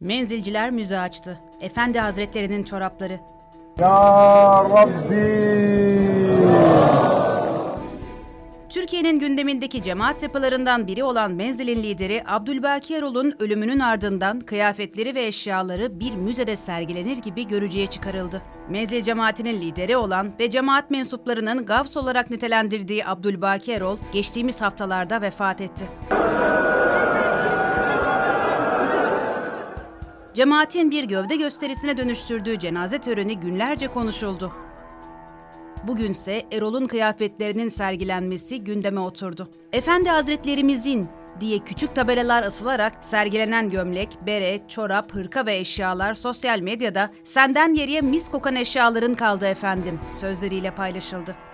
Menzilciler müze açtı. Efendi Hazretlerinin çorapları. Ya Rabbi. Türkiye'nin gündemindeki cemaat yapılarından biri olan Menzil'in lideri Abdülbaki Erol'un ölümünün ardından kıyafetleri ve eşyaları bir müzede sergilenir gibi görücüye çıkarıldı. Menzil cemaatinin lideri olan ve cemaat mensuplarının gavs olarak nitelendirdiği Abdülbaki Erol geçtiğimiz haftalarda vefat etti. Cemaatin bir gövde gösterisine dönüştürdüğü cenaze töreni günlerce konuşuldu. Bugünse Erol'un kıyafetlerinin sergilenmesi gündeme oturdu. Efendi Hazretlerimizin diye küçük tabelalar asılarak sergilenen gömlek, bere, çorap, hırka ve eşyalar sosyal medyada senden geriye mis kokan eşyaların kaldı efendim sözleriyle paylaşıldı.